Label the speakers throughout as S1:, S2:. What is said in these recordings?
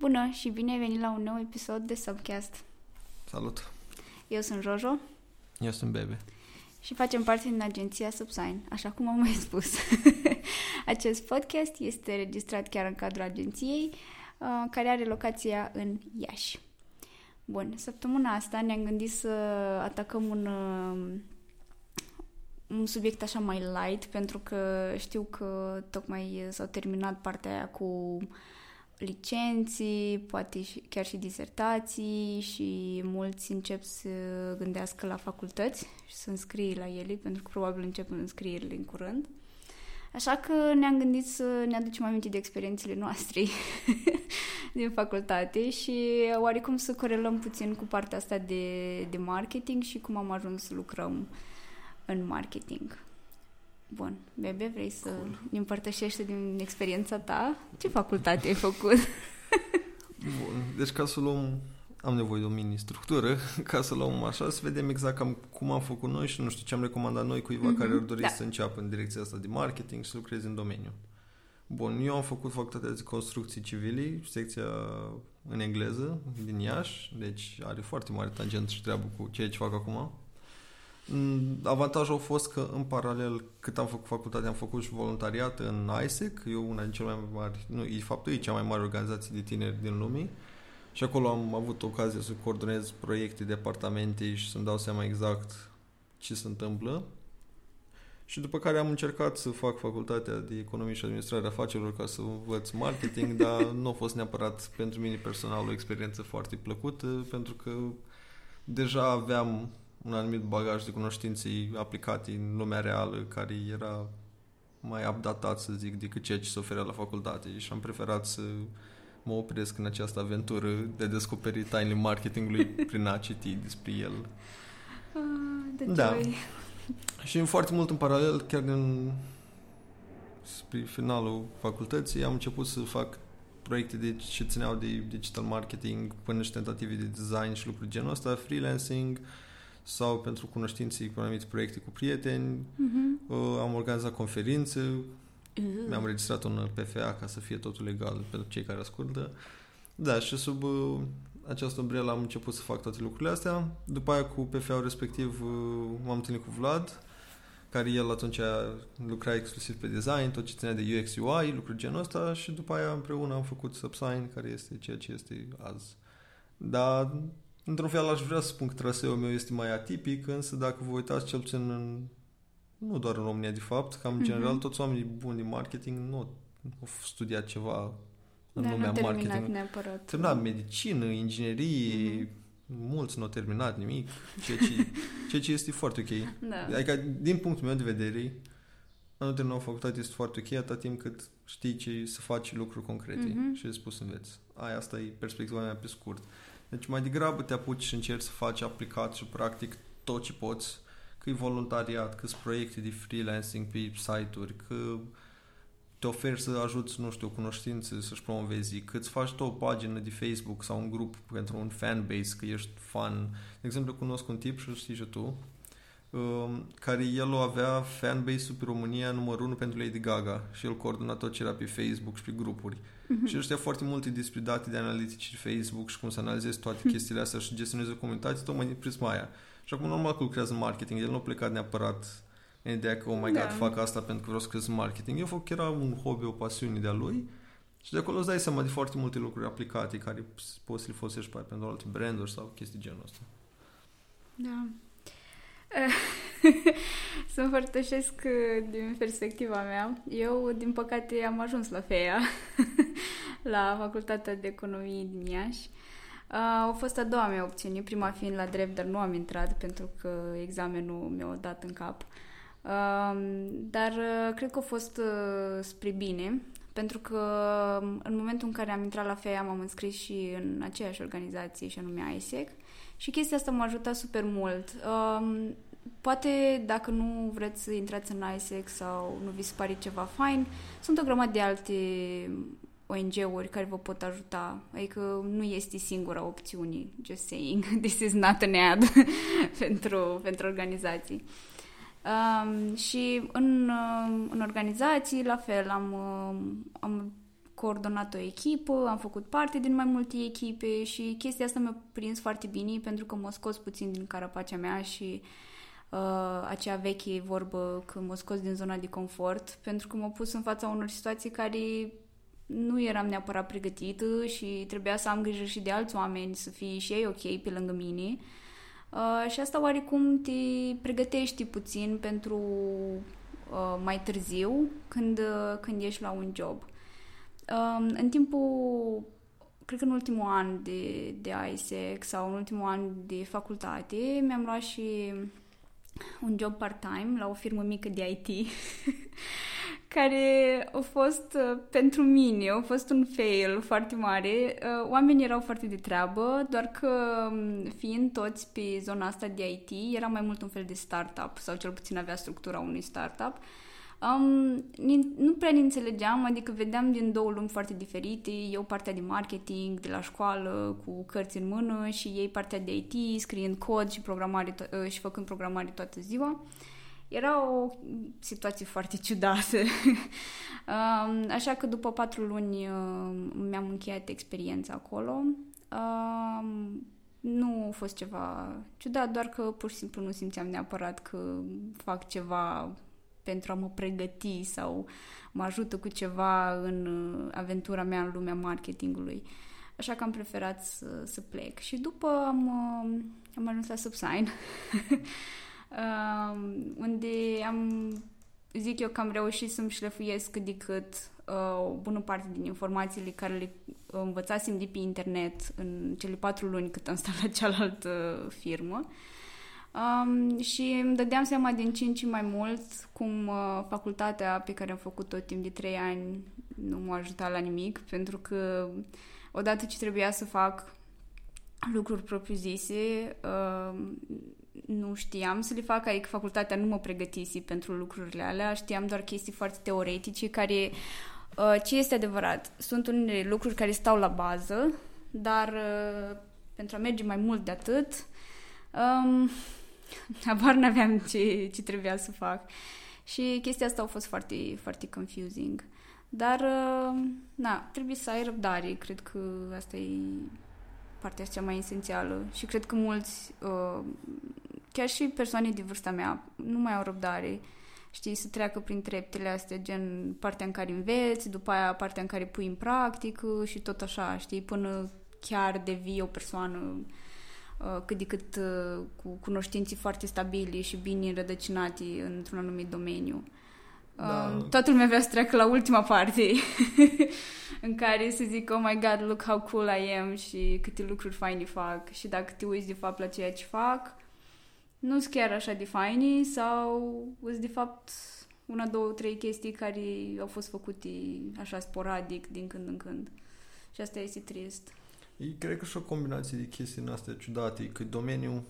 S1: Bună și bine ai venit la un nou episod de Subcast.
S2: Salut!
S1: Eu sunt Jojo
S2: Eu sunt Bebe.
S1: și facem parte din agenția Subsign, așa cum am mai spus. Acest podcast este registrat chiar în cadrul agenției, uh, care are locația în Iași. Bun, săptămâna asta ne-am gândit să atacăm un, uh, un subiect așa mai light, pentru că știu că tocmai s-au terminat partea aia cu licenții, poate și, chiar și disertații și mulți încep să gândească la facultăți și să înscrie la ele, pentru că probabil încep înscrierile în curând. Așa că ne-am gândit să ne aducem aminte de experiențele noastre din facultate și oarecum să corelăm puțin cu partea asta de, de marketing și cum am ajuns să lucrăm în marketing. Bun, Bebe, vrei să cool. ne împărtășești din experiența ta? Ce facultate ai făcut?
S2: Bun, deci ca să luăm, am nevoie de o mini-structură, ca să luăm așa, să vedem exact cam cum am făcut noi și nu știu ce am recomandat noi cuiva mm-hmm, care ar dori da. să înceapă în direcția asta de marketing și să lucreze în domeniu. Bun, eu am făcut facultatea de construcții civili, secția în engleză, din Iași, deci are foarte mare tangent și treabă cu ceea ce fac acum. Mm, avantajul a fost că în paralel cât am făcut facultate am făcut și voluntariat în ISEC, e una din cele mai mari, nu, e faptul e cea mai mare organizație de tineri din lume și acolo am avut ocazia să coordonez proiecte, departamente și să-mi dau seama exact ce se întâmplă. Și după care am încercat să fac facultatea de economie și administrare afacerilor ca să învăț marketing, dar nu a fost neapărat pentru mine personal o experiență foarte plăcută, pentru că deja aveam un anumit bagaj de cunoștințe aplicate în lumea reală care era mai updatat, să zic, decât ceea ce se oferea la facultate și am preferat să mă opresc în această aventură de descoperi tainele marketingului prin a citi despre el.
S1: Ah, de
S2: da. Și în foarte mult în paralel, chiar din spre finalul facultății, am început să fac proiecte de ce țineau de digital marketing până și tentative de design și lucruri genul ăsta, freelancing, uh, sau pentru cunoștințe cu anumite proiecte cu prieteni. Uh-huh. Uh, am organizat conferințe, uh-huh. mi-am registrat un PFA ca să fie totul legal pentru cei care ascultă. Da, și sub uh, această umbrelă am început să fac toate lucrurile astea. După aia cu PFA-ul respectiv uh, m-am întâlnit cu Vlad, care el atunci lucra exclusiv pe design, tot ce ținea de UX UI, lucruri genul ăsta și după aia împreună am făcut Subsign, care este ceea ce este azi. Dar Într-un fel aș vrea să spun că traseul meu este mai atipic, însă dacă vă uitați cel puțin în, nu doar în România de fapt, cam în general mm-hmm. toți oamenii buni din marketing nu au studiat ceva în
S1: da,
S2: lumea
S1: nu
S2: marketing.
S1: neapărat.
S2: Terminat medicină, inginerie, mm-hmm. mulți nu au terminat nimic, ceea ce, ceea ce este foarte ok.
S1: Da.
S2: Adică, din punctul meu de vedere, anul de nou facultate este foarte ok atât timp cât știi ce să faci lucruri concrete mm-hmm. și îți poți să înveți. Aia, asta e perspectiva mea pe scurt. Deci mai degrabă te apuci și încerci să faci aplicat și practic tot ce poți, că e voluntariat, că sunt proiecte de freelancing pe site-uri, că te oferi să ajuți, nu știu, cunoștințe să-și promovezi, că îți faci tu o pagină de Facebook sau un grup pentru un fanbase, că ești fan. De exemplu, cunosc un tip și știi și tu, um, care el o avea fanbase-ul pe România numărul 1 pentru Lady Gaga și el coordona tot ce era pe Facebook și pe grupuri. Mm-hmm. Și ăștia foarte multe despre date de analitici Facebook și cum să analizezi toate chestiile astea și gestionezi comunități, tocmai din prisma aia. Și acum normal că lucrează în marketing, el nu a plecat neapărat în ideea că, oh my da. god, fac asta pentru că vreau să cresc în marketing. Eu fac că era un hobby, o pasiune de-a lui și de acolo îți dai seama de foarte multe lucruri aplicate care poți să le folosești pentru alte branduri sau chestii genul ăsta.
S1: Da. să împărtășesc uh, din perspectiva mea. Eu, din păcate, am ajuns la FEA, la Facultatea de Economie din Iași. Uh, a fost a doua mea opțiune, prima fiind la drept, dar nu am intrat pentru că examenul mi-a dat în cap. Uh, dar cred că a fost spre bine, pentru că um, în momentul în care am intrat la FEA m-am înscris și în aceeași organizație, și anume ISEC, și chestia asta m-a ajutat super mult. Um, poate dacă nu vreți să intrați în ISEC sau nu vi se pare ceva fain, sunt o grămadă de alte ONG-uri care vă pot ajuta. Adică nu este singura opțiune, just saying, this is not an ad pentru, pentru organizații. Um, și în, în organizații, la fel, am, am coordonat o echipă, am făcut parte din mai multe echipe și chestia asta mi-a prins foarte bine pentru că m-a scos puțin din carapacea mea și uh, acea veche vorbă că m-a scos din zona de confort pentru că m-a pus în fața unor situații care nu eram neapărat pregătită și trebuia să am grijă și de alți oameni, să fie și ei ok pe lângă mine. Uh, și asta oarecum te pregătești puțin pentru uh, mai târziu, când, uh, când ești la un job. Uh, în timpul, cred că în ultimul an de, de ISEC sau în ultimul an de facultate, mi-am luat și un job part-time la o firmă mică de IT care a fost uh, pentru mine, a fost un fail foarte mare. Uh, oamenii erau foarte de treabă, doar că um, fiind toți pe zona asta de IT, era mai mult un fel de startup sau cel puțin avea structura unui startup. Um, nu prea ne înțelegeam, adică vedeam din două lumi foarte diferite, eu partea de marketing de la școală cu cărți în mână și ei partea de IT, scriind cod și, programare to- uh, și făcând programare toată ziua. Uh, era o situație foarte ciudată. Așa că după patru luni mi-am încheiat experiența acolo. Nu a fost ceva ciudat, doar că pur și simplu nu simțeam neapărat că fac ceva pentru a mă pregăti sau mă ajută cu ceva în aventura mea în lumea marketingului. Așa că am preferat să, să plec. Și după am, am ajuns la Subsign. uh, unde am, zic eu că am reușit să-mi șlefuiesc cât de cât uh, o bună parte din informațiile care le învățasem de pe internet în cele patru luni cât am stat la cealaltă firmă. Um, și îmi dădeam seama din ce în ce mai mult cum uh, facultatea pe care am făcut tot timp de trei ani nu m-a ajutat la nimic, pentru că odată ce trebuia să fac lucruri propriu-zise, uh, nu știam să le fac, adică facultatea nu mă pregătise pentru lucrurile alea, știam doar chestii foarte teoretice care, uh, ce este adevărat, sunt unele lucruri care stau la bază, dar uh, pentru a merge mai mult de atât, um, abar n-aveam ce, ce trebuia să fac. Și chestia asta a fost foarte, foarte confusing. Dar, uh, na, trebuie să ai răbdare, cred că asta e partea cea mai esențială și cred că mulți uh, chiar și persoane de vârsta mea nu mai au răbdare, știi, să treacă prin treptele astea, gen partea în care înveți, după aia partea în care pui în practică și tot așa, știi, până chiar devii o persoană uh, cât de cât uh, cu cunoștințe foarte stabile și bine înrădăcinate într-un anumit domeniu. Da. Uh, toată lumea vrea să treacă la ultima parte în care să zic, oh my god, look how cool I am și câte lucruri faine fac și dacă te uiți de fapt la ceea ce fac, nu sunt chiar așa de faini sau sunt de fapt una, două, trei chestii care au fost făcute așa sporadic din când în când. Și asta este trist.
S2: E, cred că și o combinație de chestii în astea ciudate, că domeniul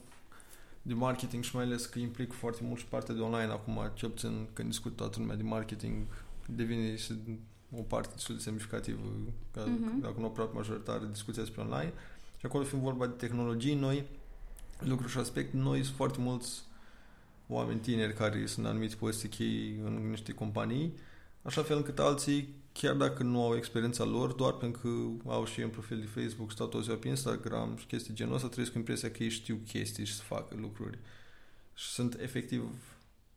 S2: de marketing și mai ales că implic foarte mult și partea de online acum, ce puțin când discut toată lumea de marketing, devine și o parte destul de semnificativă, că uh-huh. dacă nu aproape majoritară, discuția despre online. Și acolo fiind vorba de tehnologii noi, lucru și aspect, noi sunt foarte mulți oameni tineri care sunt anumiți poziții chei în niște companii, așa fel încât alții, chiar dacă nu au experiența lor, doar pentru că au și un profil de Facebook, stau toți ziua pe Instagram și chestii genul ăsta, trăiesc cu impresia că ei știu chestii și să facă lucruri. Și sunt efectiv,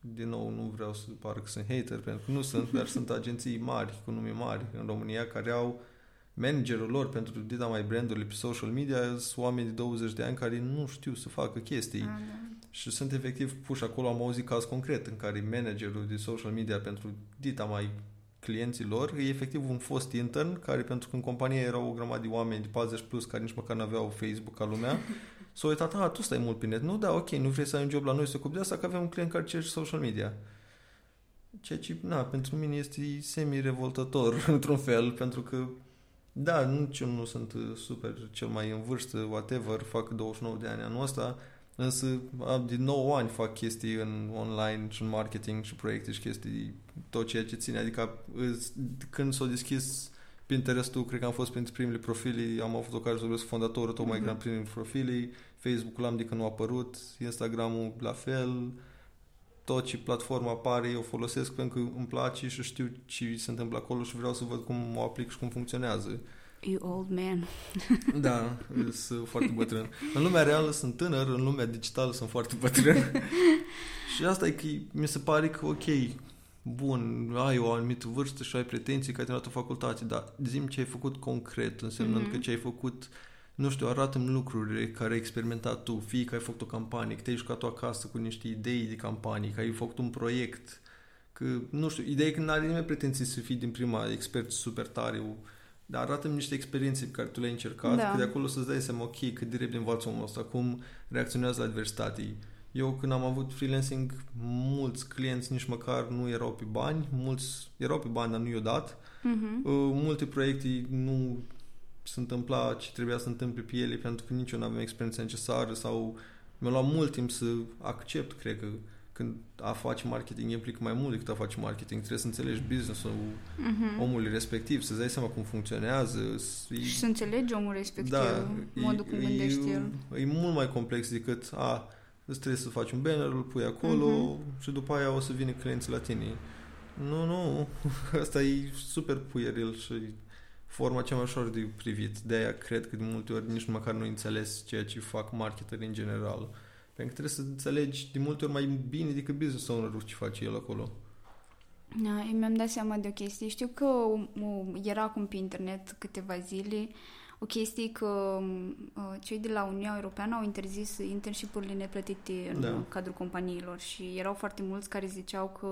S2: din nou, nu vreau să pară că sunt hater, pentru că nu sunt, dar sunt agenții mari, cu nume mari în România, care au managerul lor pentru dita mai brandurile pe social media sunt oameni de 20 de ani care nu știu să facă chestii. Ah, da. Și sunt efectiv puși acolo, am auzit caz concret în care managerul de social media pentru dita mai clienții lor e efectiv un fost intern care pentru că în companie erau o grămadă de oameni de 40 plus care nici măcar nu aveau Facebook ca lumea s-au uitat, a, tu stai mult pe net. Nu, da, ok, nu vrei să ai un job la noi să ocupi de asta, că avem un client care cere social media. Ceea ce, na, pentru mine este semi-revoltător, într-un fel, pentru că da, nici eu nu sunt uh, super cel mai în vârstă, whatever, fac 29 de ani anul ăsta, însă din 9 ani fac chestii în online și în marketing și proiecte și chestii, tot ceea ce ține, adică când s-a deschis Pinterest-ul, cred că am fost printre primele profili, am avut ocazia să vorbesc fondatorul, tocmai mm-hmm. primele profili, Facebook-ul am de când nu a apărut, Instagram-ul la fel, tot ce platforma apare, eu folosesc pentru că îmi place și știu ce se întâmplă acolo și vreau să văd cum o aplic și cum funcționează.
S1: You old man.
S2: da, sunt foarte bătrân. În lumea reală sunt tânăr, în lumea digitală sunt foarte bătrân. și asta e că mi se pare că, ok, bun, ai o anumită vârstă și ai pretenții că ai terminat o facultate, dar zim ce ai făcut concret, însemnând mm-hmm. că ce ai făcut nu știu, arată-mi lucruri care ai experimentat tu, fie că ai făcut o campanie, că te-ai jucat tu acasă cu niște idei de campanii, că ai făcut un proiect, că, nu știu, ideea e că nu are nimeni pretenții să fii din prima expert super tare, dar arată-mi niște experiențe pe care tu le-ai încercat, da. că de acolo să-ți dai seama, ok, cât de repede învață omul ăsta, cum reacționează la adversitate. Eu când am avut freelancing, mulți clienți nici măcar nu erau pe bani, mulți erau pe bani, dar nu i-au dat. Uh-huh. multe proiecte nu se întâmpla ce trebuia să întâmple pe ele pentru că nici eu nu aveam experiența necesară sau mi-a luat mult timp să accept, cred că când a face marketing implică mai mult decât a face marketing. Trebuie să înțelegi business-ul uh-huh. omului respectiv, să-ți dai seama cum funcționează.
S1: Să și să înțelegi omul respectiv, da, modul e, cum gândește el.
S2: E mult mai complex decât a, îți trebuie să faci un banner, îl pui acolo uh-huh. și după aia o să vină clienții la tine. Nu, nu, asta e super puieril și forma cea mai ușor de privit. De aia cred că de multe ori nici măcar nu înțeles ceea ce fac marketeri în general. Pentru că trebuie să înțelegi de multe ori mai bine decât business owner ce face el acolo.
S1: Da, eu mi-am dat seama de o chestie. Știu că era acum pe internet câteva zile o chestie că uh, cei de la Uniunea Europeană au interzis internship-urile neplătite în da. cadrul companiilor și erau foarte mulți care ziceau că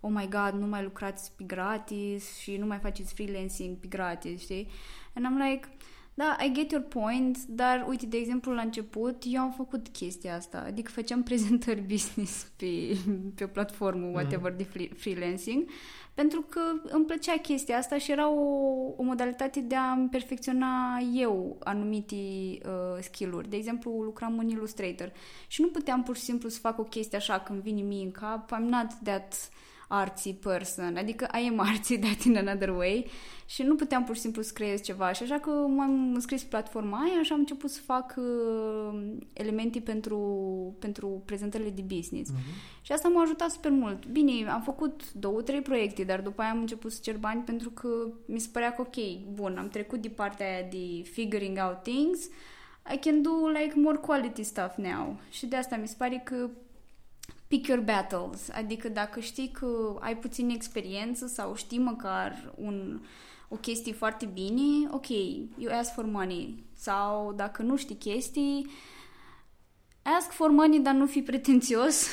S1: oh my god, nu mai lucrați pe gratis și nu mai faceți freelancing pe gratis, știi? And I'm like, da, I get your point, dar uite, de exemplu, la început eu am făcut chestia asta, adică făceam prezentări business pe, pe o platformă, mhm. whatever, mm-hmm. de freelancing, pentru că îmi plăcea chestia asta și era o, o modalitate de a-mi perfecționa eu anumite uh, skill-uri. De exemplu, lucram în Illustrator și nu puteam pur și simplu să fac o chestie așa când vine mie în cap, I'm not that artsy person, adică I am artsy that in another way și nu puteam pur și simplu să creez ceva și așa că m-am înscris pe platforma aia și am început să fac uh, elemente pentru, pentru prezentările de business. Uh-huh. Și asta m-a ajutat super mult. Bine, am făcut două, trei proiecte, dar după aia am început să cer bani pentru că mi se părea că ok, bun, am trecut de partea aia de figuring out things, I can do like more quality stuff now. Și de asta mi se pare că pick your battles, adică dacă știi că ai puțin experiență sau știi măcar un, o chestie foarte bine, ok, you ask for money. Sau dacă nu știi chestii, ask for money, dar nu fi pretențios.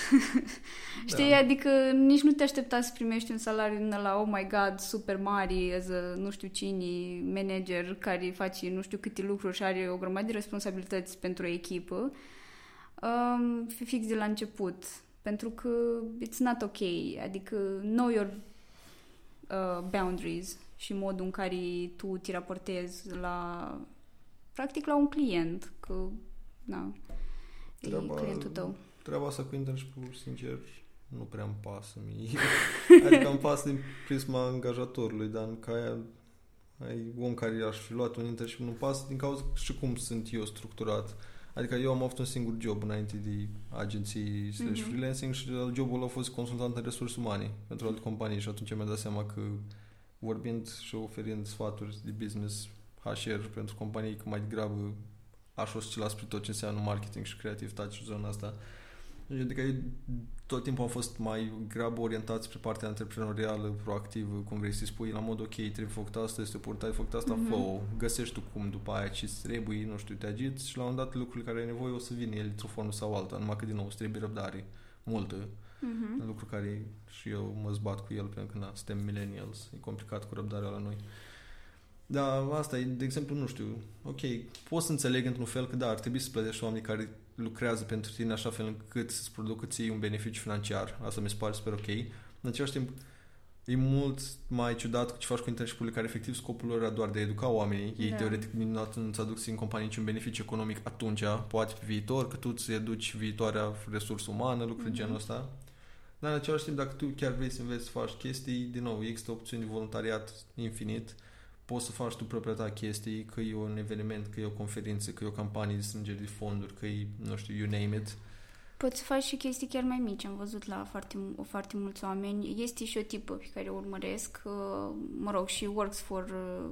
S1: Știi? Da. Adică nici nu te aștepta să primești un salariu din la oh my god, super mare, as a, nu știu cine, manager care face nu știu câte lucruri și are o grămadă de responsabilități pentru o echipă. Um, fix de la început. Pentru că it's not ok. Adică know your uh, boundaries și modul în care tu te raportezi la practic la un client, că na, treaba, e clientul tău.
S2: Treaba asta cu internship sincer, nu prea îmi pasă mie. adică îmi pasă din prisma angajatorului, dar în ca ai om care aș fi luat un internship, nu pasă din cauza și cum sunt eu structurat. Adică eu am avut un singur job înainte de agenții slash mm-hmm. freelancing și jobul a fost consultant în resurse umane pentru alte companii și atunci mi-am dat seama că vorbind și oferind sfaturi de business HR pentru companii, că mai degrabă aș oscila spre tot ce înseamnă marketing și creativitate și zona asta. Adică eu tot timpul am fost mai grabă orientat spre partea antreprenorială, proactivă, cum vrei să spui, la mod ok, trebuie făcut asta, este oportunit, făcut asta, mm-hmm. fă găsești tu cum după aia ce trebuie, nu știu, te agiți și la un dat lucrurile care ai nevoie o să vină ele într-o formă sau alta, numai că din nou îți trebuie răbdare multă. Mm-hmm. Lucru care și eu mă zbat cu el pentru că na, suntem millennials, e complicat cu răbdarea la noi. Da, asta e, de exemplu, nu știu, ok, pot să înțeleg într-un fel că da, ar trebui să plătești oamenii care lucrează pentru tine așa fel încât să-ți producă ție un beneficiu financiar. Asta mi se pare super ok. În același timp, e mult mai ciudat ce faci cu internship care efectiv scopul lor era doar de a educa oamenii. Ei da. teoretic nu îți aduc în companie niciun beneficiu economic atunci, poate pe viitor, că tu îți educi viitoarea resursă umană, lucruri mm-hmm. genul ăsta. Dar în același timp, dacă tu chiar vrei să înveți să faci chestii, din nou, există opțiuni de voluntariat infinit poți să faci tu propria ta chestii, că e un eveniment, că e o conferință, că e o campanie de strângere de fonduri, că e, nu știu, you name it.
S1: Poți să faci și chestii chiar mai mici. Am văzut la foarte, foarte mulți oameni. Este și o tipă pe care o urmăresc, uh, mă rog, și works for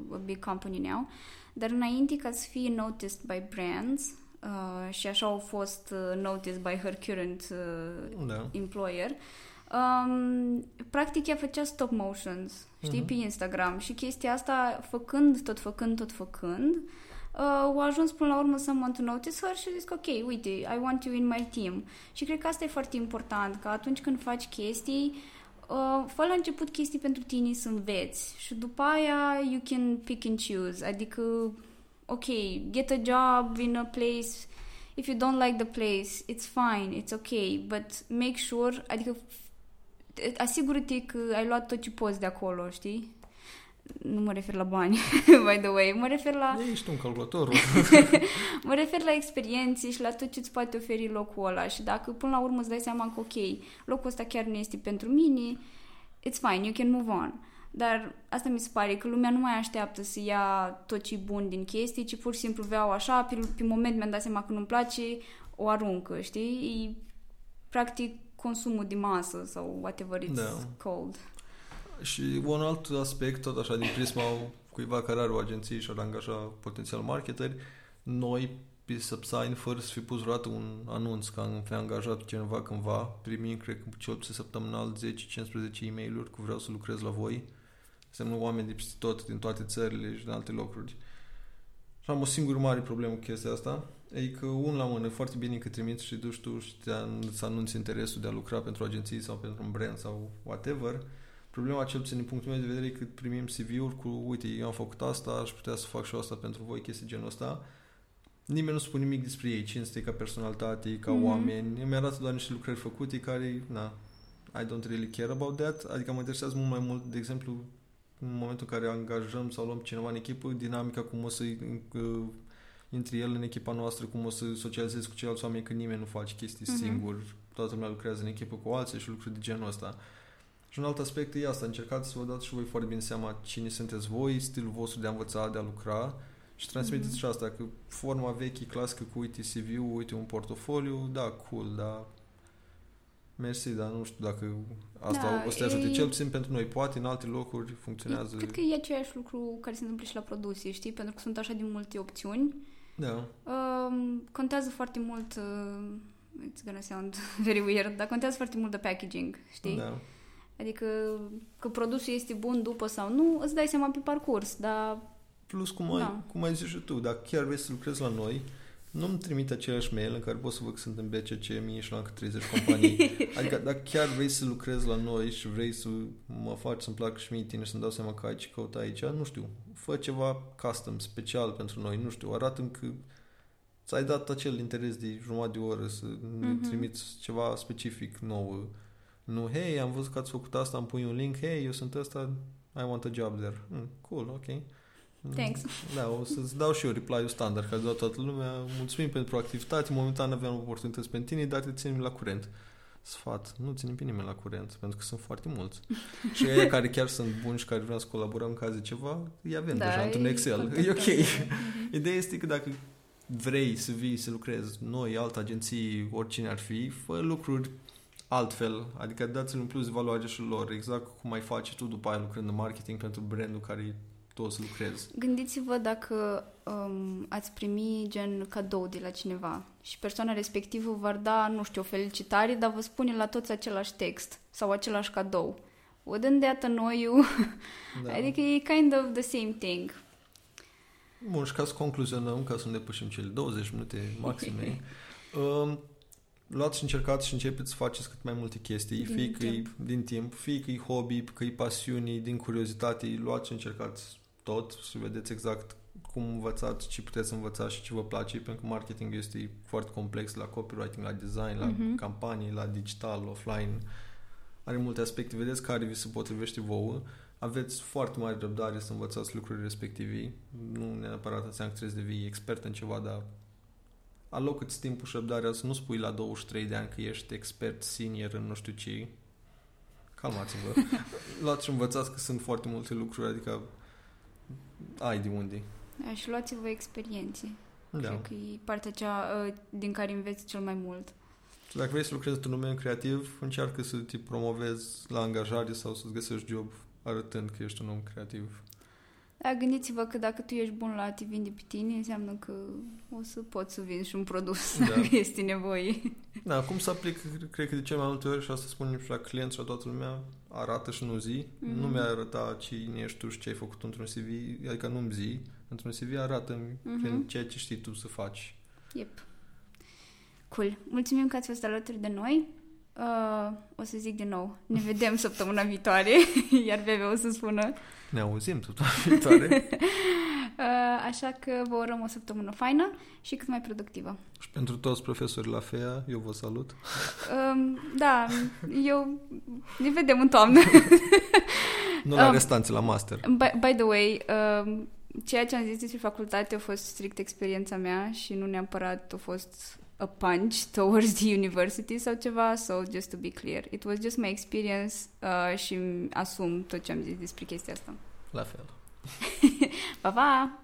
S1: uh, a big company now, dar înainte ca să fie noticed by brands, uh, și așa au fost uh, noticed by her current uh,
S2: Da.
S1: employer, um, practic ea făcea stop motions, știi,
S2: Mhm.
S1: pe Instagram și chestia asta, făcând, tot făcând, tot făcând, uh, au ajuns până la urmă someone to notice her și zic, ok, uite, I want you in my team. Și cred că asta e foarte important, că atunci când faci chestii, uh, fă la început chestii pentru tine să înveți și după aia you can pick and choose, adică, ok, get a job in a place if you don't like the place, it's fine, it's ok, but make sure, adică f- asigură-te că ai luat tot ce poți de acolo, știi? Nu mă refer la bani, by the way, mă refer la
S2: Ești un calculator.
S1: Mă refer la experiențe și la tot ce îți poate oferi locul ăla și dacă până la urmă îți dai seama că ok, locul ăsta chiar nu este pentru mine, it's fine, you can move on. Dar asta mi se pare că lumea nu mai așteaptă să ia tot ce bun din chestii, ci pur și simplu vreau așa, pe, pe moment mi-am dat seama că nu-mi place, o aruncă, știi? E practic consumul de masă sau whatever it's
S2: Da.
S1: called.
S2: Și un alt aspect, tot așa, din prisma cuiva care are o agenție și ar angaja potențial marketeri, noi pe Subsign, fără să fi pus vreodată un anunț că am fi angajat cineva cândva, primim, cred că cel puțin săptămânal 10-15 e mail cu vreau să lucrez la voi. Semnă oameni de peste tot, din toate țările și din alte locuri. Și am o singură mare problemă cu chestia asta, e că un la mână, foarte bine că trimiți și duci tu și te an- să anunți interesul de a lucra pentru agenții sau pentru un brand sau whatever, Problema, cel puțin din punctul meu de vedere, e că primim CV-uri cu, uite, eu am făcut asta, aș putea să fac și asta pentru voi, chestii genul ăsta. Nimeni nu spune nimic despre ei, cine este ca personalitate, ca
S1: Mhm.
S2: mm-hmm. oameni. Îmi arată doar niște lucrări făcute care, na, I don't really care about that. Adică mă interesează mult mai mult, de exemplu, în momentul în care angajăm sau luăm cineva în echipă, dinamica cum o să uh, intri el în echipa noastră, cum o să socializezi cu ceilalți oameni, că nimeni nu face chestii
S1: Mhm.
S2: mm-hmm. singur. Toată lumea lucrează în echipă cu alții și lucruri de genul ăsta. Și un alt aspect e asta, încercați să vă dați și voi foarte bine seama cine sunteți voi, stilul vostru de a învăța, de a lucra și transmiteți
S1: Mhm.
S2: și asta, că forma veche, clasică cu uite CV-ul, uite un portofoliu, da, cool, da, mersi, dar nu știu dacă asta
S1: Da,
S2: o să te ajute,
S1: e-
S2: cel puțin pentru noi, poate în alte locuri funcționează.
S1: Cred că e același lucru care se întâmplă și la produse, știi? Pentru că sunt așa de multe opțiuni.
S2: Da,
S1: Um, contează foarte mult, uh, it's gonna sound very weird, dar contează foarte mult de packaging, știi?
S2: da.
S1: Adică că produsul este bun după sau nu, îți dai seama pe parcurs, dar
S2: Plus, cum ai,
S1: Da.
S2: cum ai zis și tu, dacă chiar vrei să lucrezi la noi, nu-mi trimite același mail în care pot să văd că sunt în BCC, mie și la încă 30 companii. adică dacă chiar vrei să lucrezi la noi și vrei să mă faci să-mi placă și mie tine și să-mi dau seama că ai ce căuta aici, nu știu, fă ceva custom, special pentru noi, nu știu, arată că ți-ai dat acel interes de jumătate de oră să ne
S1: Mhm.
S2: trimiți ceva specific nou. Nu, hei, am văzut că ați făcut asta, îmi pui un link, hei, eu sunt ăsta, I want a job there. Mm, cool, ok. Mm,
S1: Thanks.
S2: Da, o să-ți dau și eu reply-ul standard care dau toată lumea. Mulțumim pentru activitate, momentan aveam oportunități pentru tine, dar te ținem la curent. Sfat, nu ținem pe nimeni la curent, pentru că sunt foarte mulți. și ei care chiar sunt buni și care vreau să colaborăm în caz de ceva, îi avem deja într-un
S1: e
S2: Excel.
S1: content
S2: E ok.
S1: asta. Mhm.
S2: Ideea este că dacă vrei să vii să lucrezi noi, altă agenții, oricine ar fi, fă lucruri altfel, adică dați-l un plus de valoare și lor, exact cum ai face tu după aia lucrând în marketing pentru brandul care tu o să lucrezi.
S1: Gândiți-vă dacă um, ați primi gen cadou de la cineva și persoana respectivă v-ar da, nu știu, o felicitare, dar vă spune la toți același text sau același cadou. Wouldn't that annoy you?
S2: Da.
S1: Adică e kind of the same thing.
S2: Bun, și ca să concluzionăm, ca să nu depășim cele 20 minute maxime, um, luați și încercați și începeți să faceți cât mai multe chestii,
S1: Din
S2: fie că e
S1: timp.
S2: din timp, fie că e hobby, că e pasiuni, din curiozitate, luați și încercați tot să vedeți exact cum învățați, ce puteți învăța și ce vă place, pentru că marketing este foarte complex la copywriting, la design, la
S1: Mhm.
S2: campanii, la digital, offline. Are multe aspecte. Vedeți care vi se potrivește vouă. Aveți foarte mare răbdare să învățați lucrurile respective. Nu neapărat înseamnă că trebuie să devii expert în ceva, dar alocă-ți timpul și răbdarea să nu spui la 23 de ani că ești expert senior în nu știu ce. Calmați-vă. Luați și învățați că sunt foarte multe lucruri, adică ai de unde.
S1: Da, și luați-vă experiențe.
S2: Da.
S1: Cred că e partea cea uh, din care înveți cel mai mult.
S2: Dacă vrei să lucrezi într-un domeniu creativ, încearcă să te promovezi la angajare sau să-ți găsești job arătând că ești un om creativ.
S1: Da, gândiți-vă că dacă tu ești bun la a te vinde pe tine, înseamnă că o să poți să vinzi și un produs da. dacă este nevoie.
S2: Da, cum să aplic, cred că de cel mai multe ori, și asta spunem și la clienți și la toată lumea, arată și nu zi. Mm-hmm. Nu mi-a arăta cine ești tu și ce ai făcut într-un CV, adică nu-mi zi. Într-un CV arată-mi mm-hmm. prin ceea ce știi tu să faci.
S1: Yep. Cool. Mulțumim că ați fost alături de noi. Uh, o să zic din nou, ne vedem săptămâna viitoare, iar Bebe o să spună.
S2: Ne auzim săptămâna viitoare.
S1: uh, așa că vă urăm o săptămână faină și cât mai productivă.
S2: Și pentru toți profesorii la FEA, eu vă salut.
S1: Um, da, eu... Ne vedem în toamnă.
S2: nu la um, restanțe, la master.
S1: By, by the way, um, ceea ce am zis despre facultate a fost strict experiența mea și nu neapărat a fost a punch towards the university sau ceva, so just to be clear. It was just my experience uh, și asum tot ce am zis despre chestia asta.
S2: La fel.
S1: pa, pa!